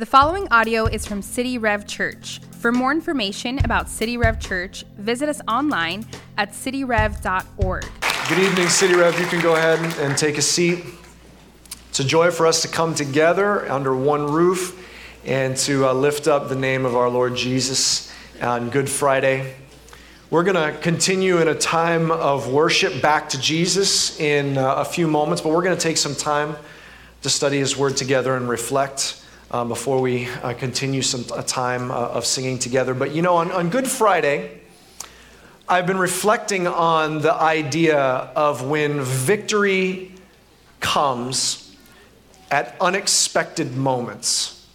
The following audio is from City Rev Church. For more information about City Rev Church, visit us online at cityrev.org. Good evening, City Rev. You can go ahead and take a seat. It's a joy for us to come together under one roof and to uh, lift up the name of our Lord Jesus on Good Friday. We're going to continue in a time of worship back to Jesus in uh, a few moments, but we're going to take some time to study His Word together and reflect um, before we uh, continue some a time uh, of singing together. But you know, on, on Good Friday, I've been reflecting on the idea of when victory comes at unexpected moments.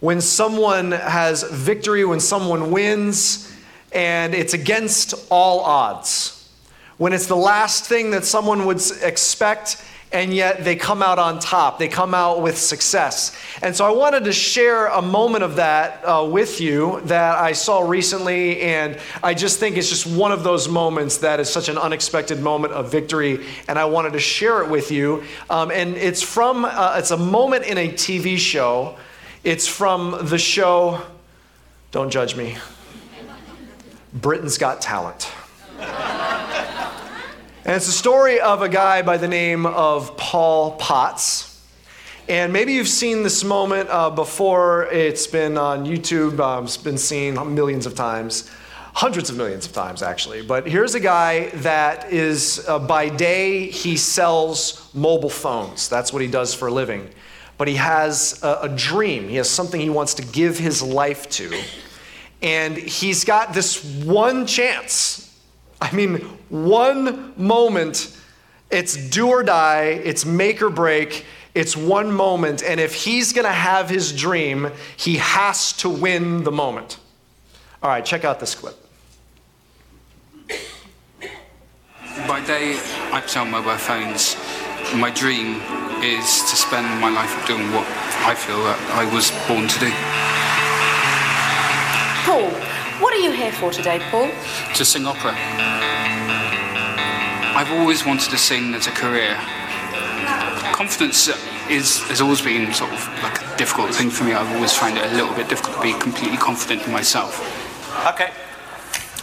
When someone has victory, when someone wins, and it's against all odds. When it's the last thing that someone would expect and yet they come out on top. They come out with success. And so I wanted to share a moment of that uh, with you that I saw recently, and I just think it's just one of those moments that is such an unexpected moment of victory, and I wanted to share it with you. Um, and it's from, uh, it's a moment in a TV show. It's from the show, don't judge me, Britain's Got Talent. And it's a story of a guy by the name of Paul Potts. And maybe you've seen this moment uh, before. It's been on YouTube, um, it's been seen millions of times, hundreds of millions of times, actually. But here's a guy that is, uh, by day, he sells mobile phones. That's what he does for a living. But he has a, a dream, he has something he wants to give his life to. And he's got this one chance I mean, one moment, it's do or die, it's make or break, it's one moment. And if he's going to have his dream, he has to win the moment. All right, check out this clip. By day, I sell mobile phones. My dream is to spend my life doing what I feel that I was born to do. Paul, what are you here for today, Paul? To sing opera. I've always wanted to sing as a career. Confidence is, has always been sort of like a difficult thing for me. I've always found it a little bit difficult to be completely confident in myself. Okay.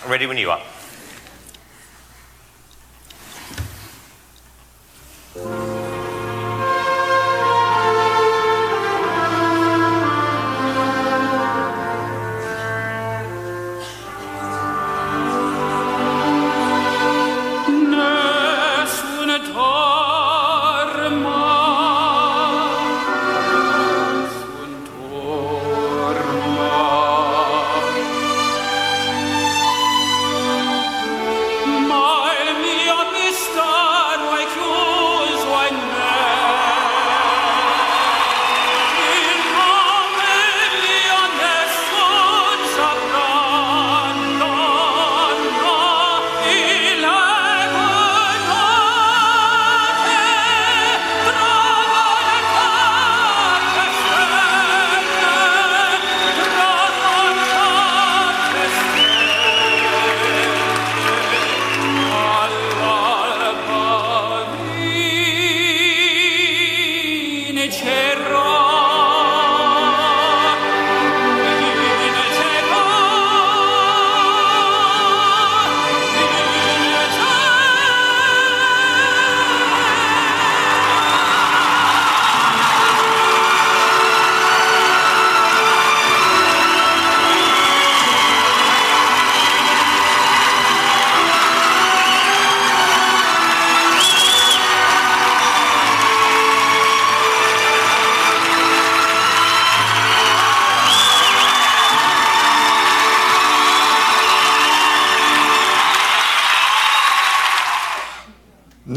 Ready when you are.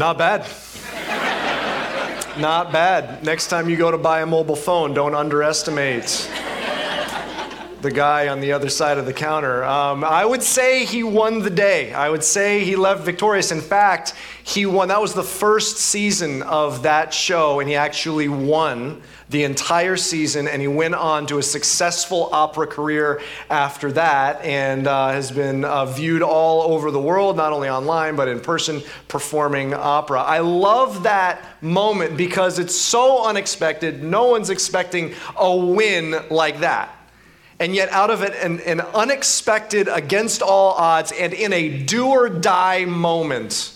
Not bad. Not bad. Next time you go to buy a mobile phone, don't underestimate the guy on the other side of the counter. Um, I would say he won the day. I would say he left victorious. In fact, he won. That was the first season of that show, and he actually won the entire season, and he went on to a successful opera career after that, and uh, has been uh, viewed all over the world, not only online but in person, performing opera. I love that moment because it's so unexpected. No one's expecting a win like that. And yet, out of it, an, an unexpected, against all odds, and in a do or die moment,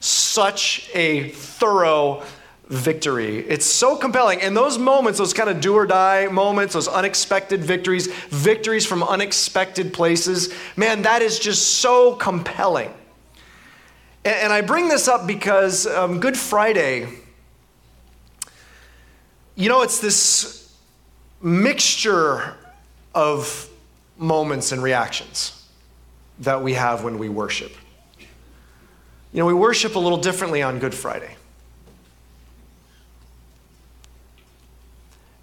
such a thorough victory. It's so compelling. And those moments, those kind of do or die moments, those unexpected victories, victories from unexpected places, man, that is just so compelling. And, and I bring this up because um, Good Friday, you know, it's this mixture of moments and reactions that we have when we worship. You know, we worship a little differently on Good Friday.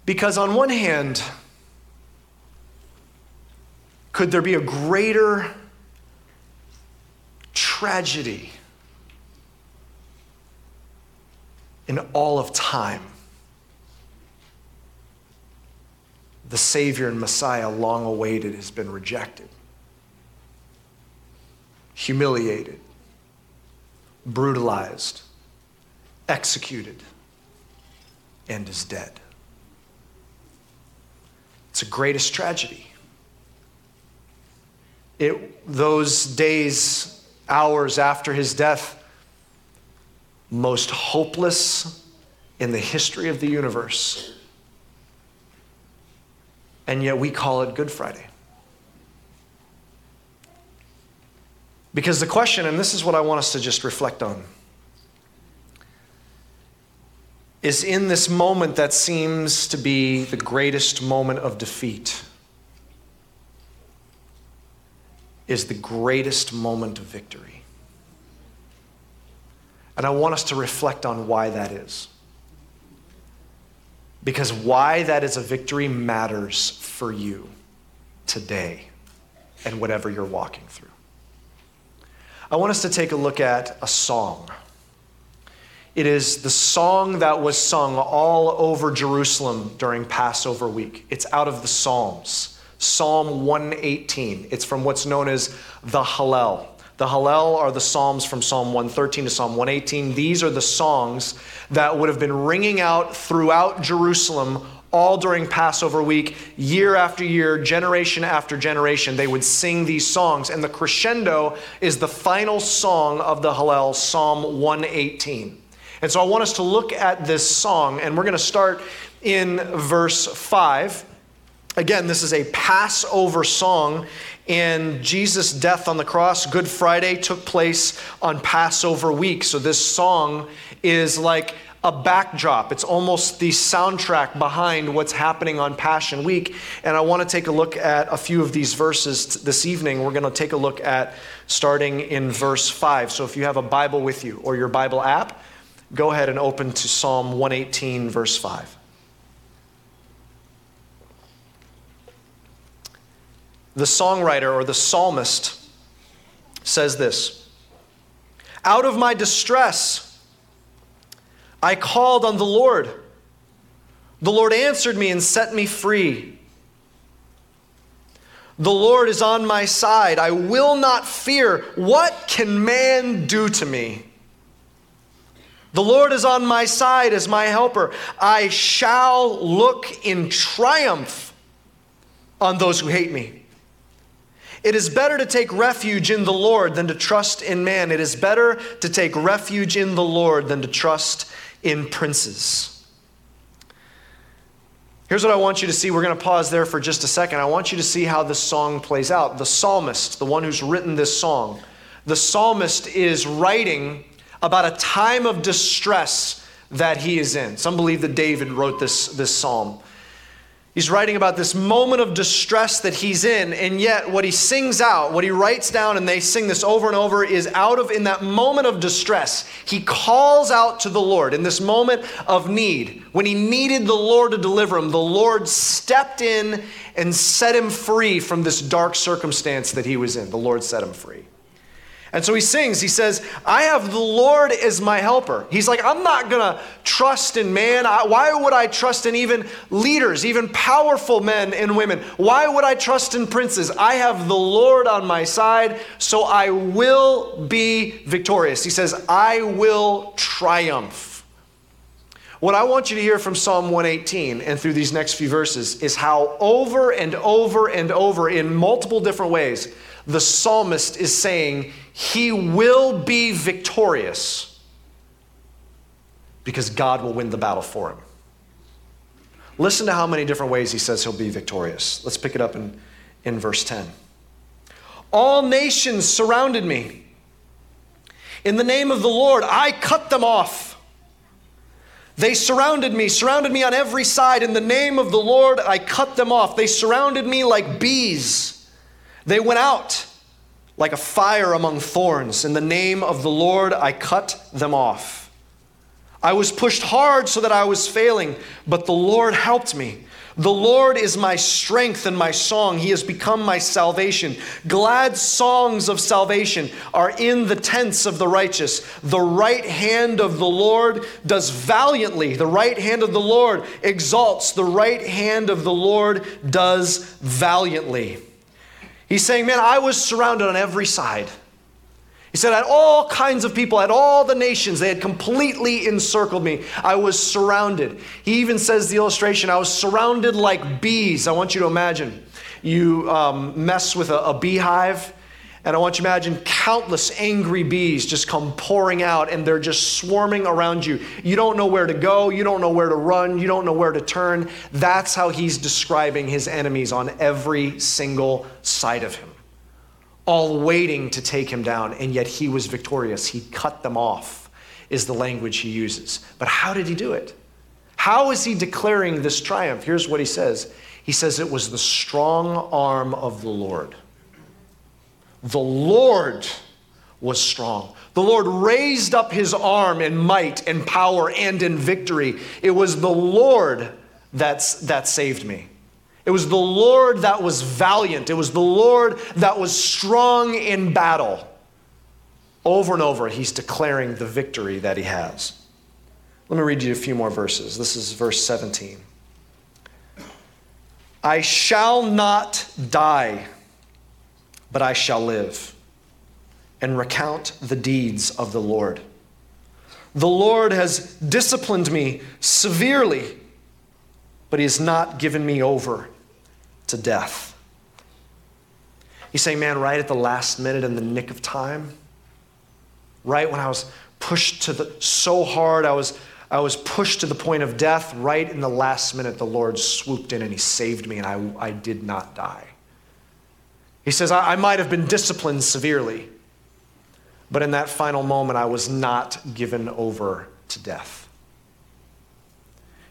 Because, on one hand, could there be a greater tragedy in all of time? The Savior and Messiah, long awaited, has been rejected, humiliated, brutalized, executed, and is dead. It's the greatest tragedy. It, those days, hours after his death, most hopeless in the history of the universe. And yet we call it Good Friday. Because the question, and this is what I want us to just reflect on, is in this moment that seems to be the greatest moment of defeat, is the greatest moment of victory. And I want us to reflect on why that is. Because why that is a victory matters for you today and whatever you're walking through. I want us to take a look at a song. It is the song that was sung all over Jerusalem during Passover week. It's out of the Psalms, Psalm 118. It's from what's known as the Hallel. The Hallel are the Psalms from Psalm 113 to Psalm 118. These are the songs that would have been ringing out throughout Jerusalem all during Passover week, year after year, generation after generation. They would sing these songs. And the crescendo is the final song of the Hallel, Psalm 118. And so I want us to look at this song, and we're going to start in verse 5. Again, this is a Passover song, and Jesus' death on the cross, Good Friday, took place on Passover week. So this song is like a backdrop. It's almost the soundtrack behind what's happening on Passion Week. And I want to take a look at a few of these verses this evening. We're going to take a look at starting in verse 5. So if you have a Bible with you or your Bible app, go ahead and open to Psalm 118, verse 5. The songwriter or the psalmist says this Out of my distress, I called on the Lord. The Lord answered me and set me free. The Lord is on my side. I will not fear. What can man do to me? The Lord is on my side as my helper. I shall look in triumph on those who hate me. It is better to take refuge in the Lord than to trust in man. It is better to take refuge in the Lord than to trust in princes. Here's what I want you to see. We're going to pause there for just a second. I want you to see how this song plays out. The psalmist, the one who's written this song, the psalmist is writing about a time of distress that he is in. Some believe that David wrote this, this psalm. He's writing about this moment of distress that he's in, and yet what he sings out, what he writes down, and they sing this over and over, is out of, in that moment of distress, he calls out to the Lord. In this moment of need, when he needed the Lord to deliver him, the Lord stepped in and set him free from this dark circumstance that he was in. The Lord set him free. And so he sings, he says, I have the Lord as my helper. He's like, I'm not going to trust in man. why would I trust in even leaders, even powerful men and women? Why would I trust in princes? I have the Lord on my side, so I will be victorious. He says, I will triumph. What I want you to hear from Psalm 118 and through these next few verses is how over and over and over, in multiple different ways, the psalmist is saying he will be victorious because God will win the battle for him. Listen to how many different ways he says he'll be victorious. Let's pick it up in, in verse 10. All nations surrounded me. In the name of the Lord, I cut them off. They surrounded me, surrounded me on every side. In the name of the Lord, I cut them off. They surrounded me like bees. They went out like a fire among thorns. In the name of the Lord, I cut them off. I was pushed hard so that I was failing, but the Lord helped me. The Lord is my strength and my song. He has become my salvation. Glad songs of salvation are in the tents of the righteous. The right hand of the Lord does valiantly. The right hand of the Lord exalts. The right hand of the Lord does valiantly. He's saying, Man, I was surrounded on every side. He said, I had all kinds of people, I had all the nations. They had completely encircled me. I was surrounded. He even says the illustration I was surrounded like bees. I want you to imagine you um, mess with a, a beehive and I want you to imagine countless angry bees just come pouring out and they're just swarming around you. You don't know where to go, you don't know where to run, you don't know where to turn. That's how he's describing his enemies on every single side of him, all waiting to take him down, and yet he was victorious. He cut them off, is the language he uses. But how did he do it? How is he declaring this triumph? Here's what he says He says, It was the strong arm of the Lord. The Lord was strong. The Lord raised up his arm in might and power and in victory. It was the Lord that's, that saved me. It was the Lord that was valiant. It was the Lord that was strong in battle. Over and over, he's declaring the victory that he has. Let me read you a few more verses. This is verse 17. I shall not die but I shall live and recount the deeds of the Lord. The Lord has disciplined me severely, but He has not given me over to death. He's saying, man, right at the last minute in the nick of time, right when I was pushed to the so hard, I was I was pushed to the point of death, right in the last minute, the Lord swooped in and He saved me, and I, I did not die. He says, I, I might have been disciplined severely, but in that final moment, I was not given over to death.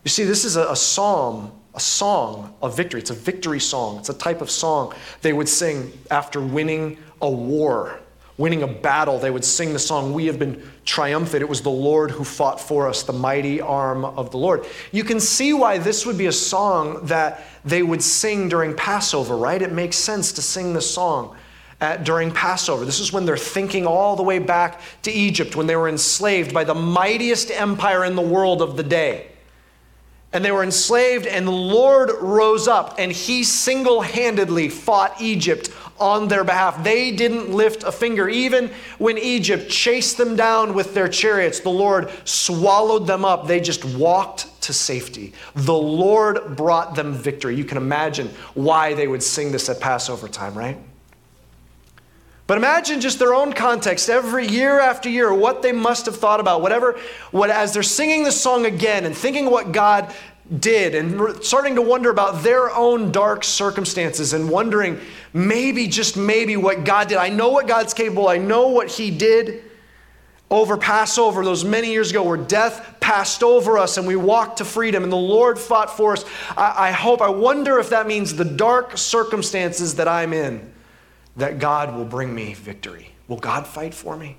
You see, this is a, a psalm, a song of victory. It's a victory song. It's a type of song they would sing after winning a war winning a battle, they would sing the song, We have been triumphant. It was the Lord who fought for us, the mighty arm of the Lord. You can see why this would be a song that they would sing during Passover, right? It makes sense to sing this song. At, during Passover. This is when they're thinking all the way back to Egypt, when they were enslaved by the mightiest empire in the world of the day. And they were enslaved, and the Lord rose up, and he single handedly fought Egypt on their behalf. They didn't lift a finger. Even when Egypt chased them down with their chariots, the Lord swallowed them up. They just walked to safety. The Lord brought them victory. You can imagine why they would sing this at Passover time, right? But imagine just their own context every year after year, what they must have thought about, whatever, what as they're singing the song again and thinking what God did and starting to wonder about their own dark circumstances and wondering maybe, just maybe, what God did. I know what God's capable, I know what He did. over Passover, those many years ago, where death passed over us and we walked to freedom and the Lord fought for us. I, I hope, I wonder if that means the dark circumstances that I'm in, that God will bring me victory. Will God fight for me?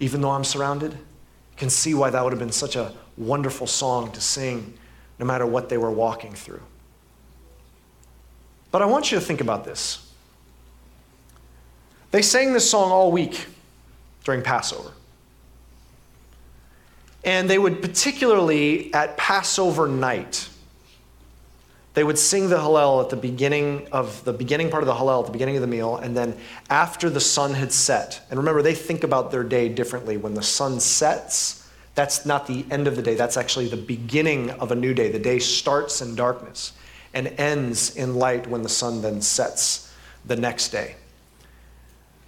Even though I'm surrounded? You can see why that would have been such a wonderful song to sing, no matter what they were walking through. But I want you to think about this. They sang this song all week during Passover. And they would particularly at Passover night, they would sing the Hallel at the beginning of the beginning part of the Hallel at the beginning of the meal, and then after the sun had set. And remember, they think about their day differently. When the sun sets, that's not the end of the day, that's actually the beginning of a new day. The day starts in darkness and ends in light when the sun then sets the next day.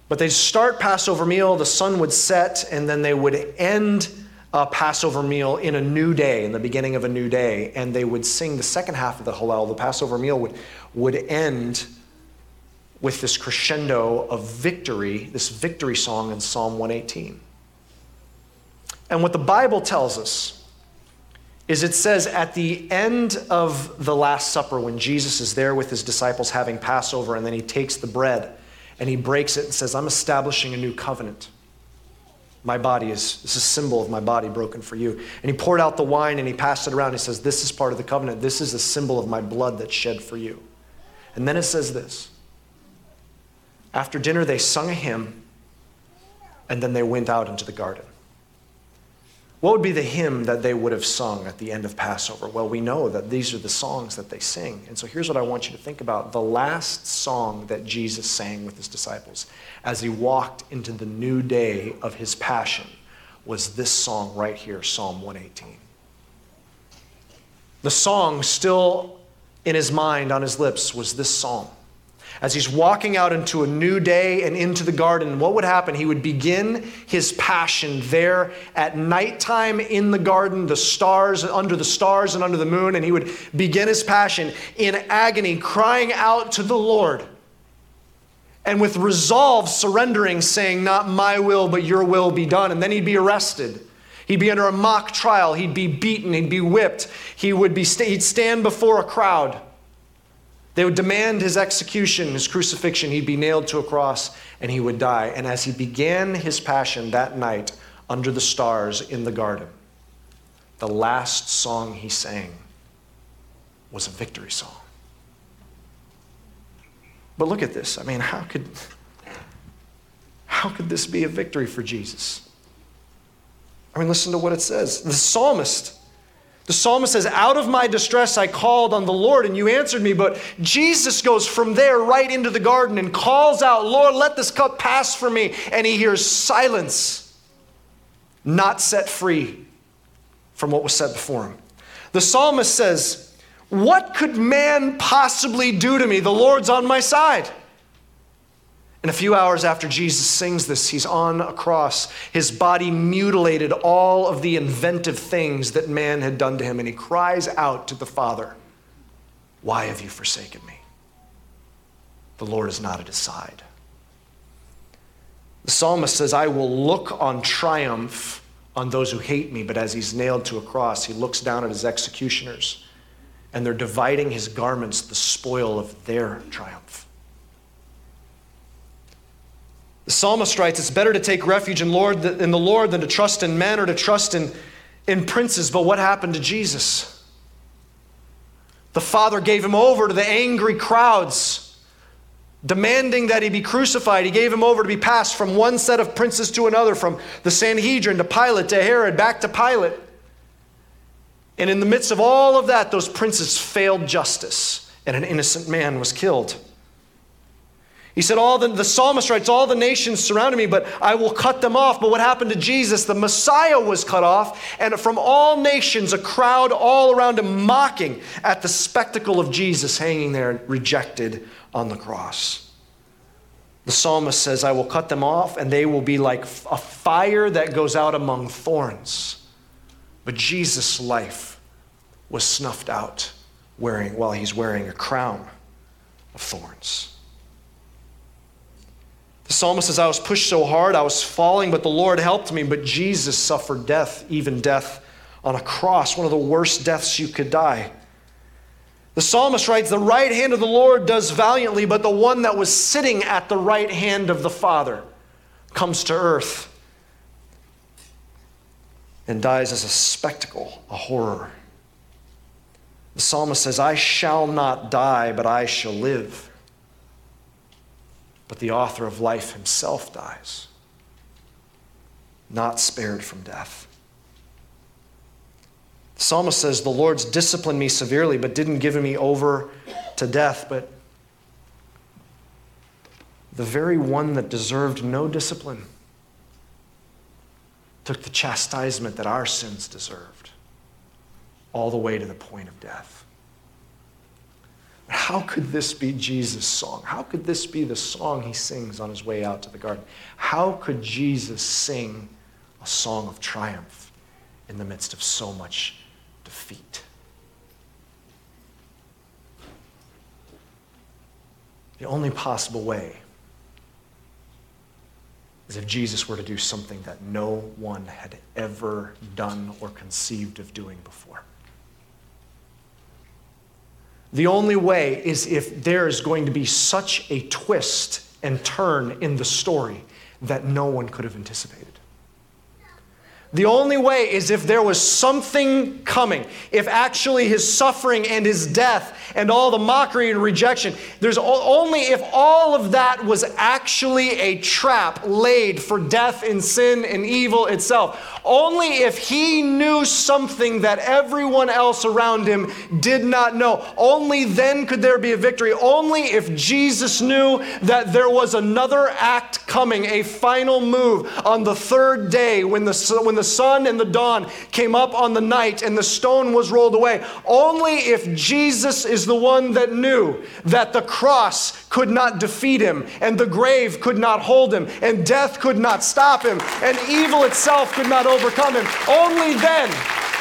But they'd start Passover meal, the sun would set, and then they would end a Passover meal in a new day, in the beginning of a new day, and they would sing the second half of the Hallel. The Passover meal would, would end with this crescendo of victory, this victory song in Psalm 118. And what the Bible tells us is it says at the end of the Last Supper, when Jesus is there with his disciples having Passover, and then he takes the bread and he breaks it and says, I'm establishing a new covenant. My body is, this is a symbol of my body broken for you. And he poured out the wine and he passed it around. He says, This is part of the covenant. This is a symbol of my blood that's shed for you. And then it says this After dinner, they sung a hymn and then they went out into the garden. What would be the hymn that they would have sung at the end of Passover? Well, we know that these are the songs that they sing. And so here's what I want you to think about the last song that Jesus sang with his disciples as he walked into the new day of his passion was this song right here, Psalm 118. The song still in his mind, on his lips, was this psalm as he's walking out into a new day and into the garden, what would happen? He would begin his passion there at nighttime in the garden, the stars, under the stars and under the moon, and he would begin his passion in agony, crying out to the Lord. And with resolve, surrendering, saying, Not my will, but your will be done. And then he'd be arrested. He'd be under a mock trial. He'd be beaten. He'd be whipped. He would be, he'd stand before a crowd. They would demand his execution, his crucifixion. He'd be nailed to a cross and he would die. And as he began his passion that night under the stars in the garden, the last song he sang was a victory song. But look at this. I mean, how could, how could this be a victory for Jesus? I mean, listen to what it says. The psalmist the psalmist says, Out of my distress I called on the Lord, and you answered me. But Jesus goes from there right into the garden and calls out, Lord, let this cup pass from me. And he hears silence, not set free from what was said before him. The psalmist says, What could man possibly do to me? The Lord's on my side. And a few hours after Jesus sings this, he's on a cross. His body mutilated all of the inventive things that man had done to him. And he cries out to the Father, Why have you forsaken me? The Lord is not at his side. The psalmist says, I will look on triumph on those who hate me. But as he's nailed to a cross, he looks down at his executioners, and they're dividing his garments, the spoil of their triumph. The psalmist writes, It's better to take refuge in, Lord, in the Lord than to trust in men or to trust in, in princes. But what happened to Jesus? The Father gave him over to the angry crowds, demanding that he be crucified. He gave him over to be passed from one set of princes to another, from the Sanhedrin to Pilate to Herod, back to Pilate. And in the midst of all of that, those princes failed justice, and an innocent man was killed. He said, all the, the psalmist writes, All the nations surrounded me, but I will cut them off. But what happened to Jesus? The Messiah was cut off, and from all nations, a crowd all around him mocking at the spectacle of Jesus hanging there, rejected on the cross. The psalmist says, I will cut them off, and they will be like a fire that goes out among thorns. But Jesus' life was snuffed out wearing, while he's wearing a crown of thorns. The psalmist says, I was pushed so hard, I was falling, but the Lord helped me. But Jesus suffered death, even death on a cross, one of the worst deaths you could die. The psalmist writes, The right hand of the Lord does valiantly, but the one that was sitting at the right hand of the Father comes to earth and dies as a spectacle, a horror. The psalmist says, I shall not die, but I shall live. But the author of life himself dies, not spared from death. The psalmist says, The Lord's disciplined me severely, but didn't give me over to death. But the very one that deserved no discipline took the chastisement that our sins deserved, all the way to the point of death. How could this be Jesus' song? How could this be the song he sings on his way out to the garden? How could Jesus sing a song of triumph in the midst of so much defeat? The only possible way is if Jesus were to do something that no one had ever done or conceived of doing before. The only way is if there is going to be such a twist and turn in the story that no one could have anticipated. The only way is if there was something coming, if actually his suffering and his death and all the mockery and rejection, there's only if all of that was actually a trap laid for death and sin and evil itself. Only if he knew something that everyone else around him did not know. Only then could there be a victory. Only if Jesus knew that there was another act coming, a final move on the third day when the, when the sun and the dawn came up on the night and the stone was rolled away. Only if Jesus is the one that knew that the cross could not defeat him and the grave could not hold him and death could not stop him and evil itself could not overcome him. Only then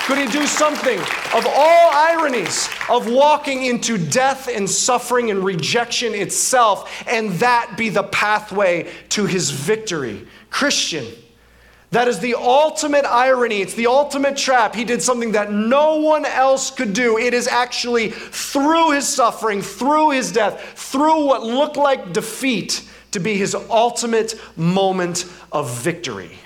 could he do something of all ironies of walking into death and suffering and rejection itself, and that be the pathway to his victory. Christian, that is the ultimate irony. It's the ultimate trap. He did something that no one else could do. It is actually through his suffering, through his death, through what looked like defeat, to be his ultimate moment of victory.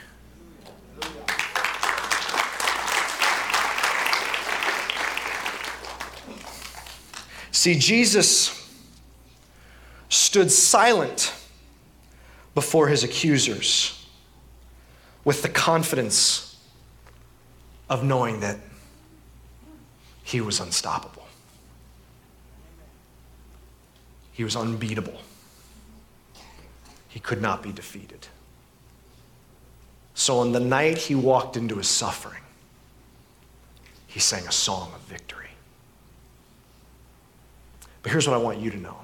See, Jesus stood silent before his accusers with the confidence of knowing that he was unstoppable. He was unbeatable. He could not be defeated. So, on the night he walked into his suffering, he sang a song of victory. But here's what I want you to know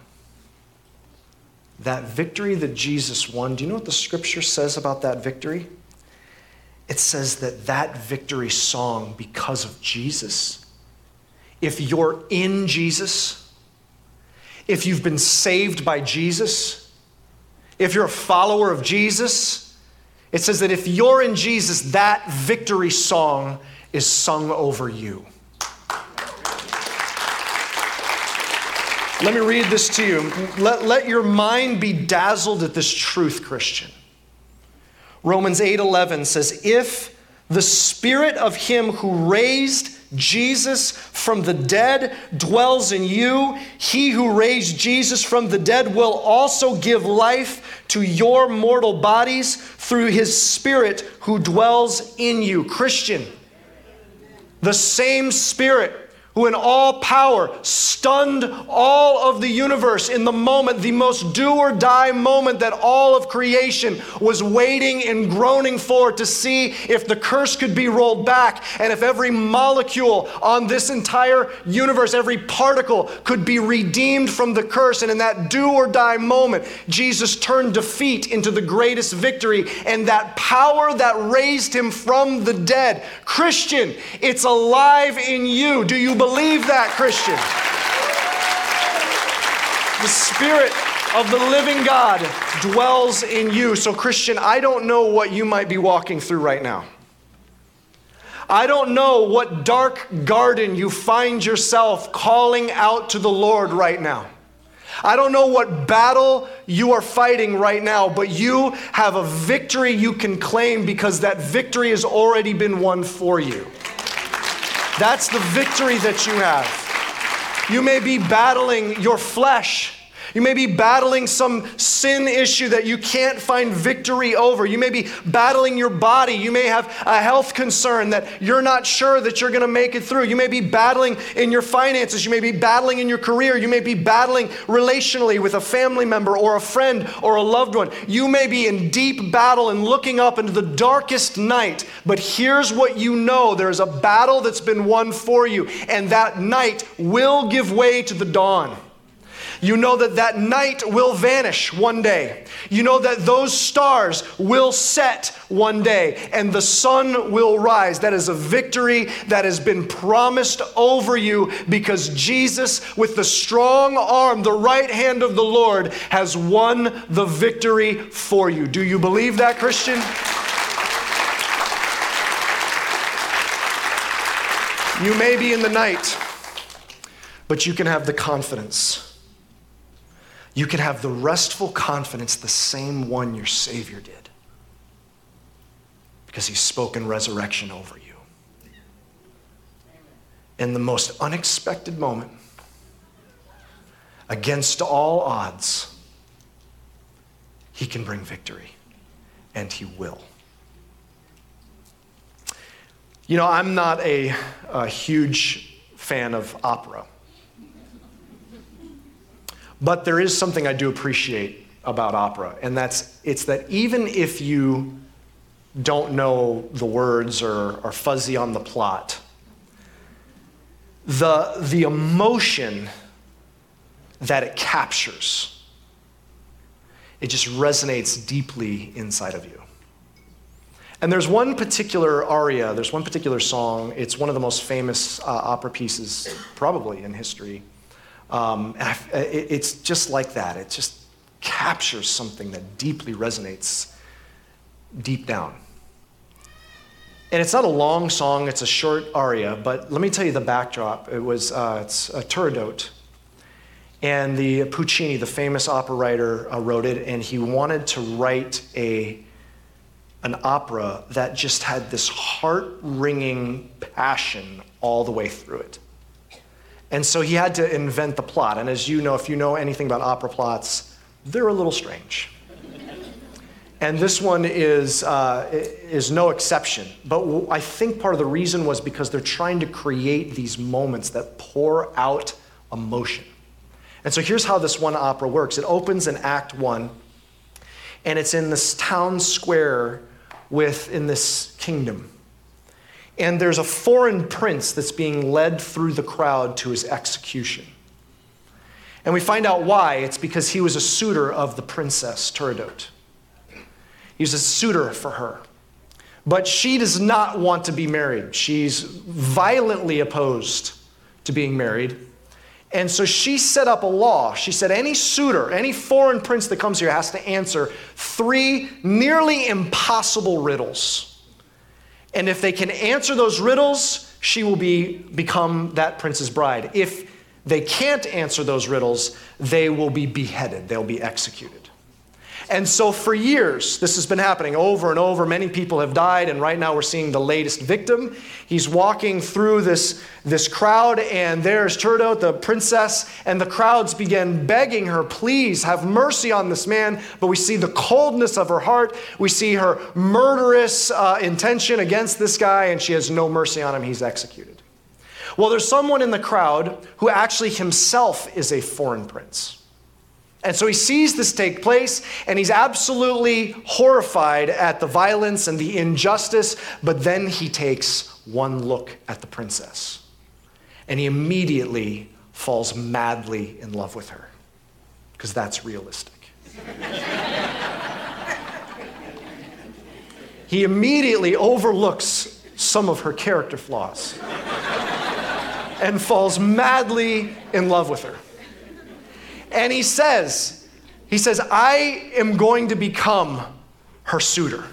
that victory that Jesus won, do you know what the scripture says about that victory? it says that that victory song, because of Jesus, if you're in Jesus, if you've been saved by Jesus, if you're a follower of Jesus, it says that if you're in Jesus, that victory song is sung over you. Let me read this to you. Let, let your mind be dazzled at this truth, Christian. Romans 8:11 says, "If the spirit of him who raised Jesus from the dead dwells in you, he who raised Jesus from the dead will also give life to your mortal bodies through his spirit who dwells in you." Christian, the same spirit who in all power stunned all of the universe in the moment, the most do or die moment that all of creation was waiting and groaning for to see if the curse could be rolled back and if every molecule on this entire universe, every particle could be redeemed from the curse. And in that do or die moment, Jesus turned defeat into the greatest victory and that power that raised him from the dead. Christian, it's alive in you. Do you believe? Believe that, Christian. The Spirit of the living God dwells in you. So, Christian, I don't know what you might be walking through right now. I don't know what dark garden you find yourself calling out to the Lord right now. I don't know what battle you are fighting right now, but you have a victory you can claim because that victory has already been won for you. That's the victory that you have. You may be battling your flesh you may be battling some sin issue that you can't find victory over. You may be battling your body. You may have a health concern that you're not sure that you're going to make it through. You may be battling in your finances. You may be battling in your career. You may be battling relationally with a family member or a friend or a loved one. You may be in deep battle and looking up into the darkest night. But here's what you know there's a battle that's been won for you, and that night will give way to the dawn. You know that that night will vanish one day. You know that those stars will set one day and the sun will rise. That is a victory that has been promised over you because Jesus, with the strong arm, the right hand of the Lord, has won the victory for you. Do you believe that, Christian? You may be in the night, but you can have the confidence you can have the restful confidence, the same one your Savior did, because He's spoken resurrection over you. In the most unexpected moment, against all odds, He can bring victory, and He will. You know, I'm not a, a huge fan of opera. But there is something I do appreciate about opera, and that's it's that even if you don't know the words or are fuzzy on the plot, the, the emotion that it captures, it just resonates deeply inside of you. And there's one particular aria, there's one particular song, it's one of the most famous uh, opera pieces probably in history. Um, it, it's just like that. It just captures something that deeply resonates deep down. And it's not a long song, it's a short aria, but let me tell you the backdrop. It was, uh, it's a Turandot. And the Puccini, the famous opera writer, uh, wrote it, and he wanted to write a, an opera that just had this heart wringing passion all the way through it. And so he had to invent the plot. And as you know, if you know anything about opera plots, they're a little strange. And this one is, uh, is no exception. But I think part of the reason was because they're trying to create these moments that pour out emotion. And so here's how this one opera works it opens in Act One, and it's in this town square within this kingdom. And there's a foreign prince that's being led through the crowd to his execution. And we find out why. It's because he was a suitor of the princess Turandot. He was a suitor for her. But she does not want to be married. She's violently opposed to being married. And so she set up a law. She said any suitor, any foreign prince that comes here has to answer three nearly impossible riddles. And if they can answer those riddles, she will be, become that prince's bride. If they can't answer those riddles, they will be beheaded, they'll be executed. And so, for years, this has been happening over and over. Many people have died, and right now we're seeing the latest victim. He's walking through this, this crowd, and there's Turandot, the princess, and the crowds begin begging her, Please have mercy on this man. But we see the coldness of her heart. We see her murderous uh, intention against this guy, and she has no mercy on him. He's executed. Well, there's someone in the crowd who actually himself is a foreign prince. And so he sees this take place and he's absolutely horrified at the violence and the injustice, but then he takes one look at the princess and he immediately falls madly in love with her because that's realistic. he immediately overlooks some of her character flaws and falls madly in love with her. And he says, he says, I am going to become her suitor.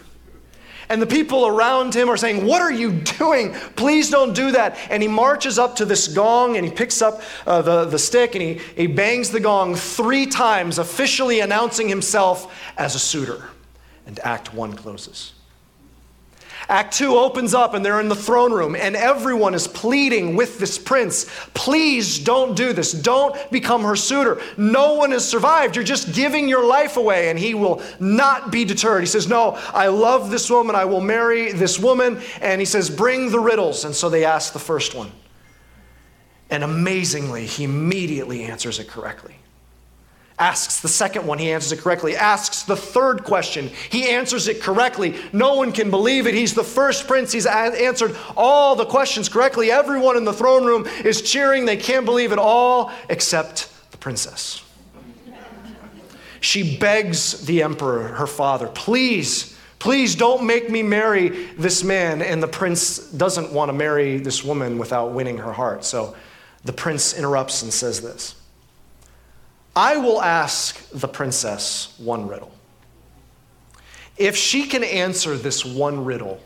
And the people around him are saying, What are you doing? Please don't do that. And he marches up to this gong and he picks up uh, the, the stick and he, he bangs the gong three times, officially announcing himself as a suitor. And Act One closes. Act two opens up and they're in the throne room, and everyone is pleading with this prince please don't do this. Don't become her suitor. No one has survived. You're just giving your life away, and he will not be deterred. He says, No, I love this woman. I will marry this woman. And he says, Bring the riddles. And so they ask the first one. And amazingly, he immediately answers it correctly. Asks the second one, he answers it correctly. Asks the third question, he answers it correctly. No one can believe it. He's the first prince. He's answered all the questions correctly. Everyone in the throne room is cheering. They can't believe it all except the princess. She begs the emperor, her father, please, please don't make me marry this man. And the prince doesn't want to marry this woman without winning her heart. So the prince interrupts and says this. I will ask the princess one riddle. If she can answer this one riddle,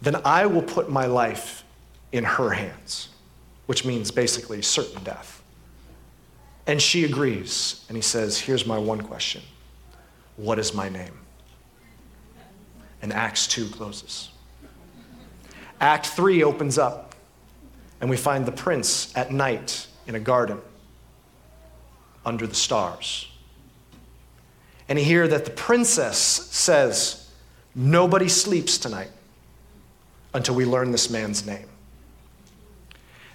then I will put my life in her hands, which means basically certain death. And she agrees, and he says, Here's my one question What is my name? And Acts 2 closes. Act 3 opens up, and we find the prince at night in a garden under the stars. And hear that the princess says, Nobody sleeps tonight until we learn this man's name.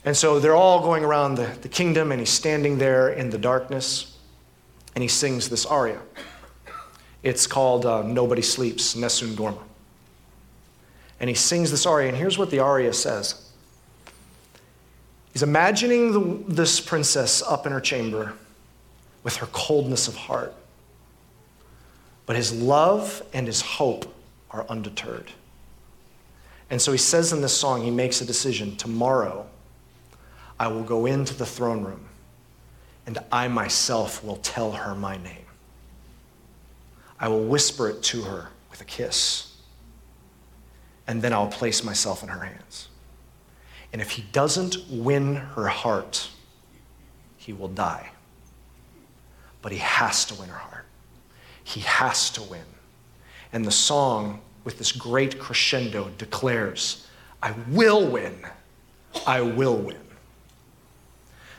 And so they're all going around the, the kingdom, and he's standing there in the darkness, and he sings this aria. It's called uh, Nobody Sleeps, Nessun Dorma. And he sings this aria, and here's what the aria says He's imagining the, this princess up in her chamber with her coldness of heart. But his love and his hope are undeterred. And so he says in this song, he makes a decision tomorrow, I will go into the throne room and I myself will tell her my name. I will whisper it to her with a kiss. And then I'll place myself in her hands. And if he doesn't win her heart, he will die but he has to win her heart. He has to win. And the song, with this great crescendo, declares, I will win. I will win.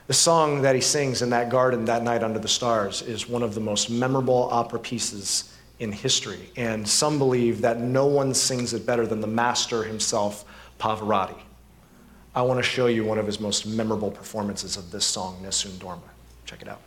The song that he sings in that garden that night under the stars is one of the most memorable opera pieces in history. And some believe that no one sings it better than the master himself, Pavarotti. I want to show you one of his most memorable performances of this song, Nessun Dorma. Check it out.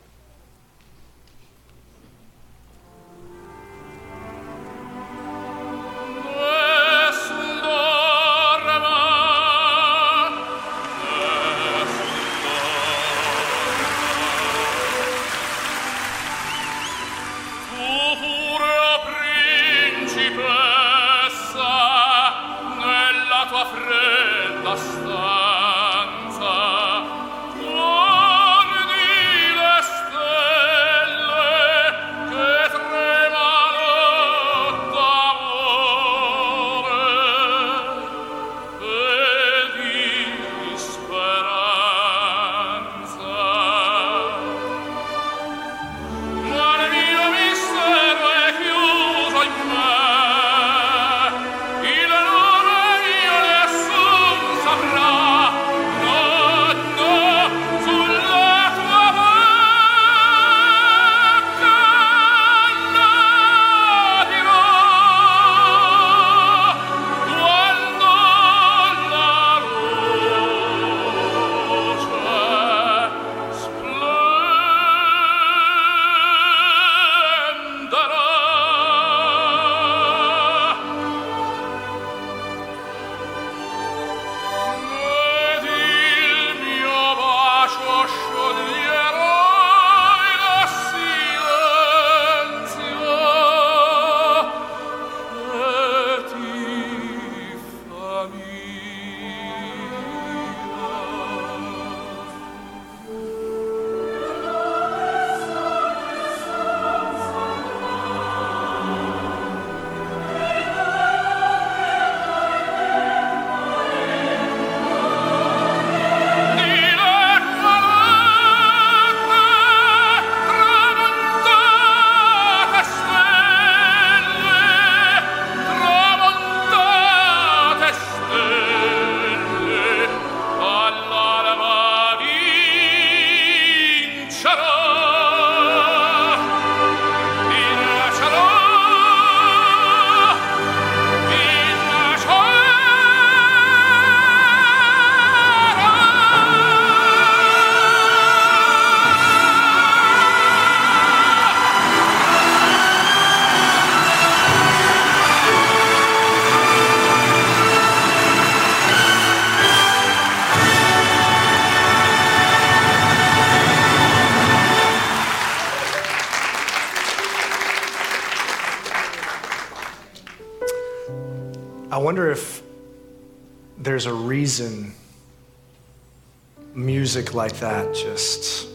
Music like that just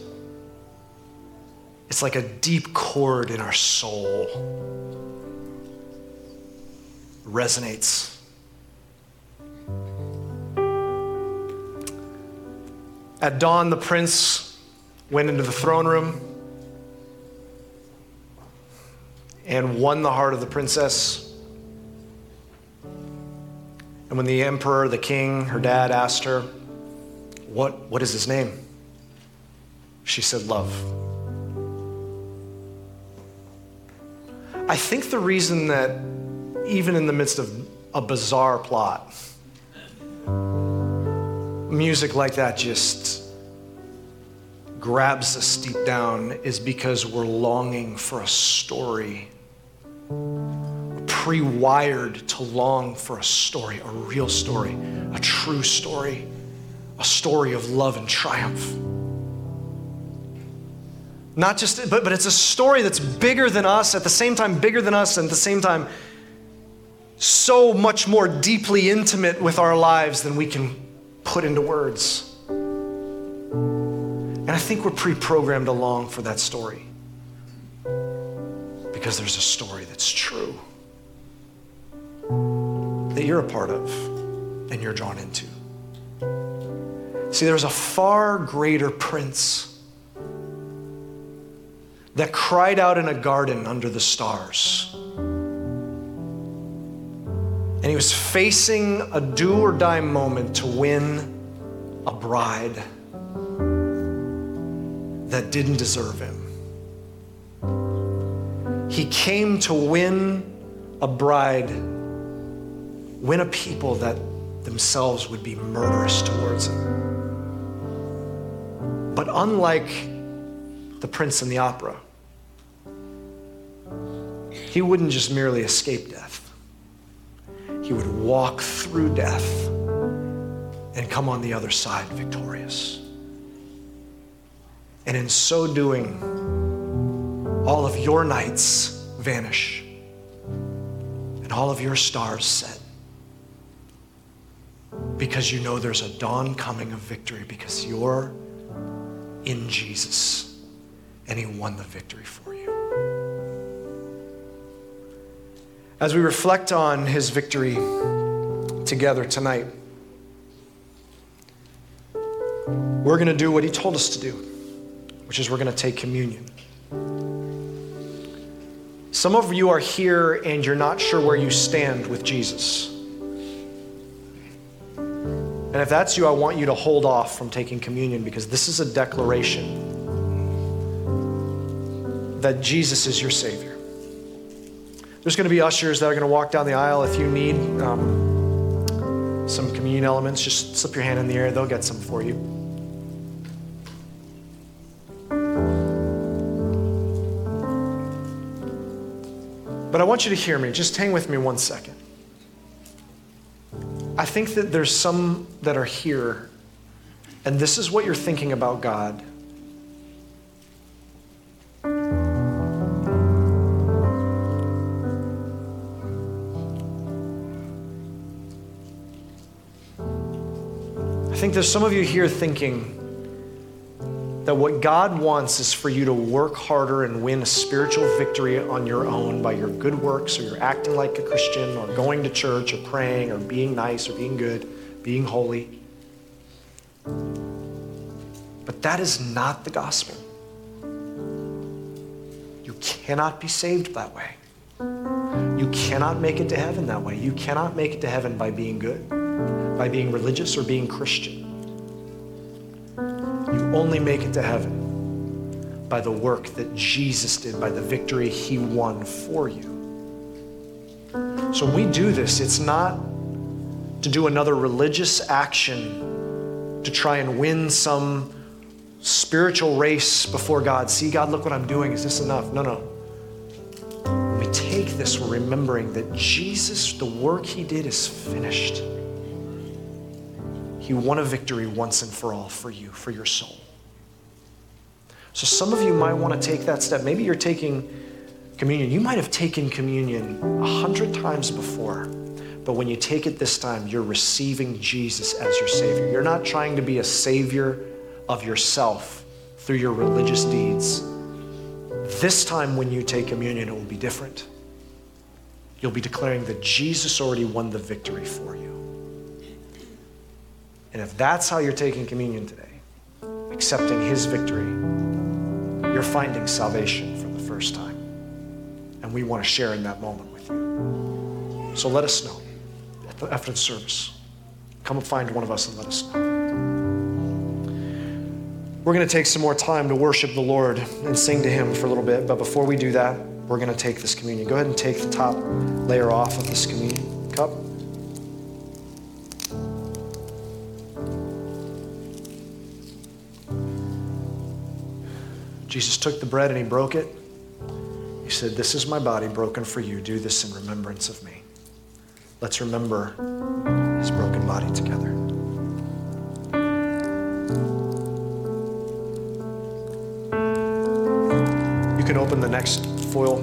it's like a deep chord in our soul. Resonates. At dawn the prince went into the throne room and won the heart of the princess. And when the emperor, the king, her dad asked her, What, what is his name? She said, Love. I think the reason that, even in the midst of a bizarre plot, music like that just grabs us deep down is because we're longing for a story pre wired to long for a story, a real story, a true story, a story of love and triumph. Not just, but, but it's a story that's bigger than us, at the same time, bigger than us, and at the same time, so much more deeply intimate with our lives than we can put into words. And I think we're pre programmed to long for that story because there's a story that's true that you're a part of and you're drawn into. See, there's a far greater prince that cried out in a garden under the stars. And he was facing a do or die moment to win a bride that didn't deserve him. He came to win a bride win a people that themselves would be murderous towards him. But unlike the prince in the opera, he wouldn't just merely escape death, he would walk through death and come on the other side victorious. And in so doing, all of your nights vanish and all of your stars set because you know there's a dawn coming of victory because you're in Jesus and He won the victory for you. As we reflect on His victory together tonight, we're going to do what He told us to do, which is we're going to take communion. Some of you are here and you're not sure where you stand with Jesus. And if that's you, I want you to hold off from taking communion because this is a declaration that Jesus is your Savior. There's going to be ushers that are going to walk down the aisle. If you need um, some communion elements, just slip your hand in the air, they'll get some for you. But I want you to hear me. Just hang with me one second. I think that there's some that are here, and this is what you're thinking about God. I think there's some of you here thinking, that what God wants is for you to work harder and win a spiritual victory on your own by your good works or you're acting like a Christian or going to church or praying or being nice or being good, being holy. But that is not the gospel. You cannot be saved that way. You cannot make it to heaven that way. You cannot make it to heaven by being good, by being religious or being Christian only make it to heaven by the work that Jesus did, by the victory he won for you. So we do this, it's not to do another religious action to try and win some spiritual race before God. See, God, look what I'm doing. Is this enough? No, no. When we take this, we're remembering that Jesus, the work he did is finished. He won a victory once and for all for you, for your soul. So some of you might want to take that step. Maybe you're taking communion. You might have taken communion a hundred times before, but when you take it this time, you're receiving Jesus as your Savior. You're not trying to be a Savior of yourself through your religious deeds. This time, when you take communion, it will be different. You'll be declaring that Jesus already won the victory for you. And if that's how you're taking communion today, accepting His victory, you're finding salvation for the first time. And we want to share in that moment with you. So let us know after the service. Come and find one of us and let us know. We're going to take some more time to worship the Lord and sing to Him for a little bit. But before we do that, we're going to take this communion. Go ahead and take the top layer off of this communion cup. Jesus took the bread and he broke it. He said, This is my body broken for you. Do this in remembrance of me. Let's remember his broken body together. You can open the next foil.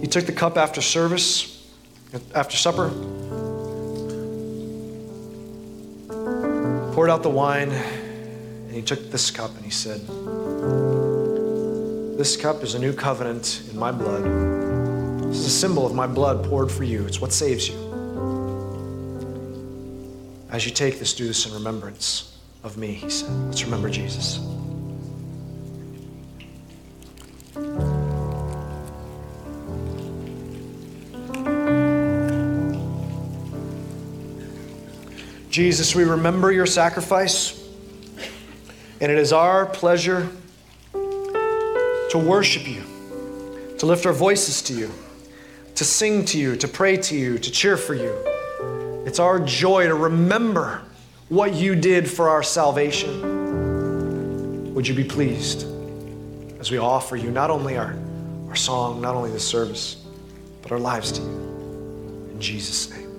He took the cup after service, after supper, poured out the wine, and he took this cup and he said, This cup is a new covenant in my blood. This is a symbol of my blood poured for you. It's what saves you. As you take this, do this in remembrance of me, he said. Let's remember Jesus. Jesus, we remember your sacrifice, and it is our pleasure to worship you, to lift our voices to you, to sing to you, to pray to you, to cheer for you. It's our joy to remember what you did for our salvation. Would you be pleased as we offer you not only our, our song, not only the service, but our lives to you? In Jesus' name.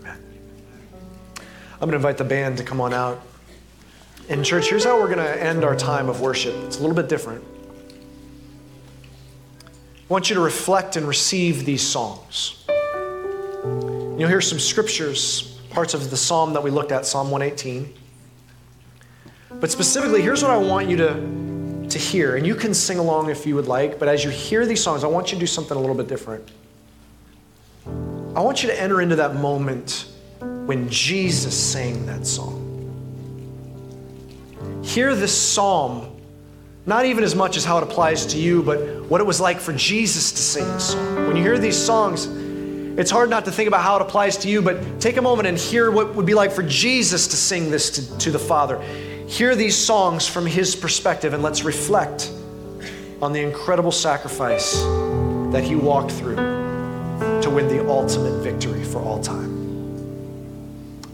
Amen. I'm going to invite the band to come on out. In church, here's how we're going to end our time of worship. It's a little bit different. I want you to reflect and receive these songs. You'll hear some scriptures, parts of the psalm that we looked at, Psalm 118. But specifically, here's what I want you to, to hear. And you can sing along if you would like, but as you hear these songs, I want you to do something a little bit different. I want you to enter into that moment when Jesus sang that song. Hear this psalm, not even as much as how it applies to you, but what it was like for Jesus to sing this song. When you hear these songs, it's hard not to think about how it applies to you, but take a moment and hear what would be like for Jesus to sing this to, to the Father. Hear these songs from his perspective, and let's reflect on the incredible sacrifice that he walked through to win the ultimate victory for all time.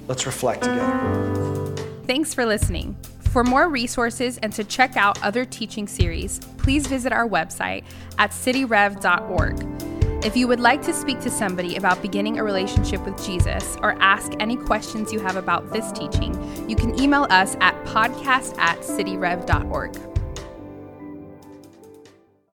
Let's reflect together. Thanks for listening. For more resources and to check out other teaching series, please visit our website at cityrev.org. If you would like to speak to somebody about beginning a relationship with Jesus or ask any questions you have about this teaching, you can email us at podcast at cityrev.org.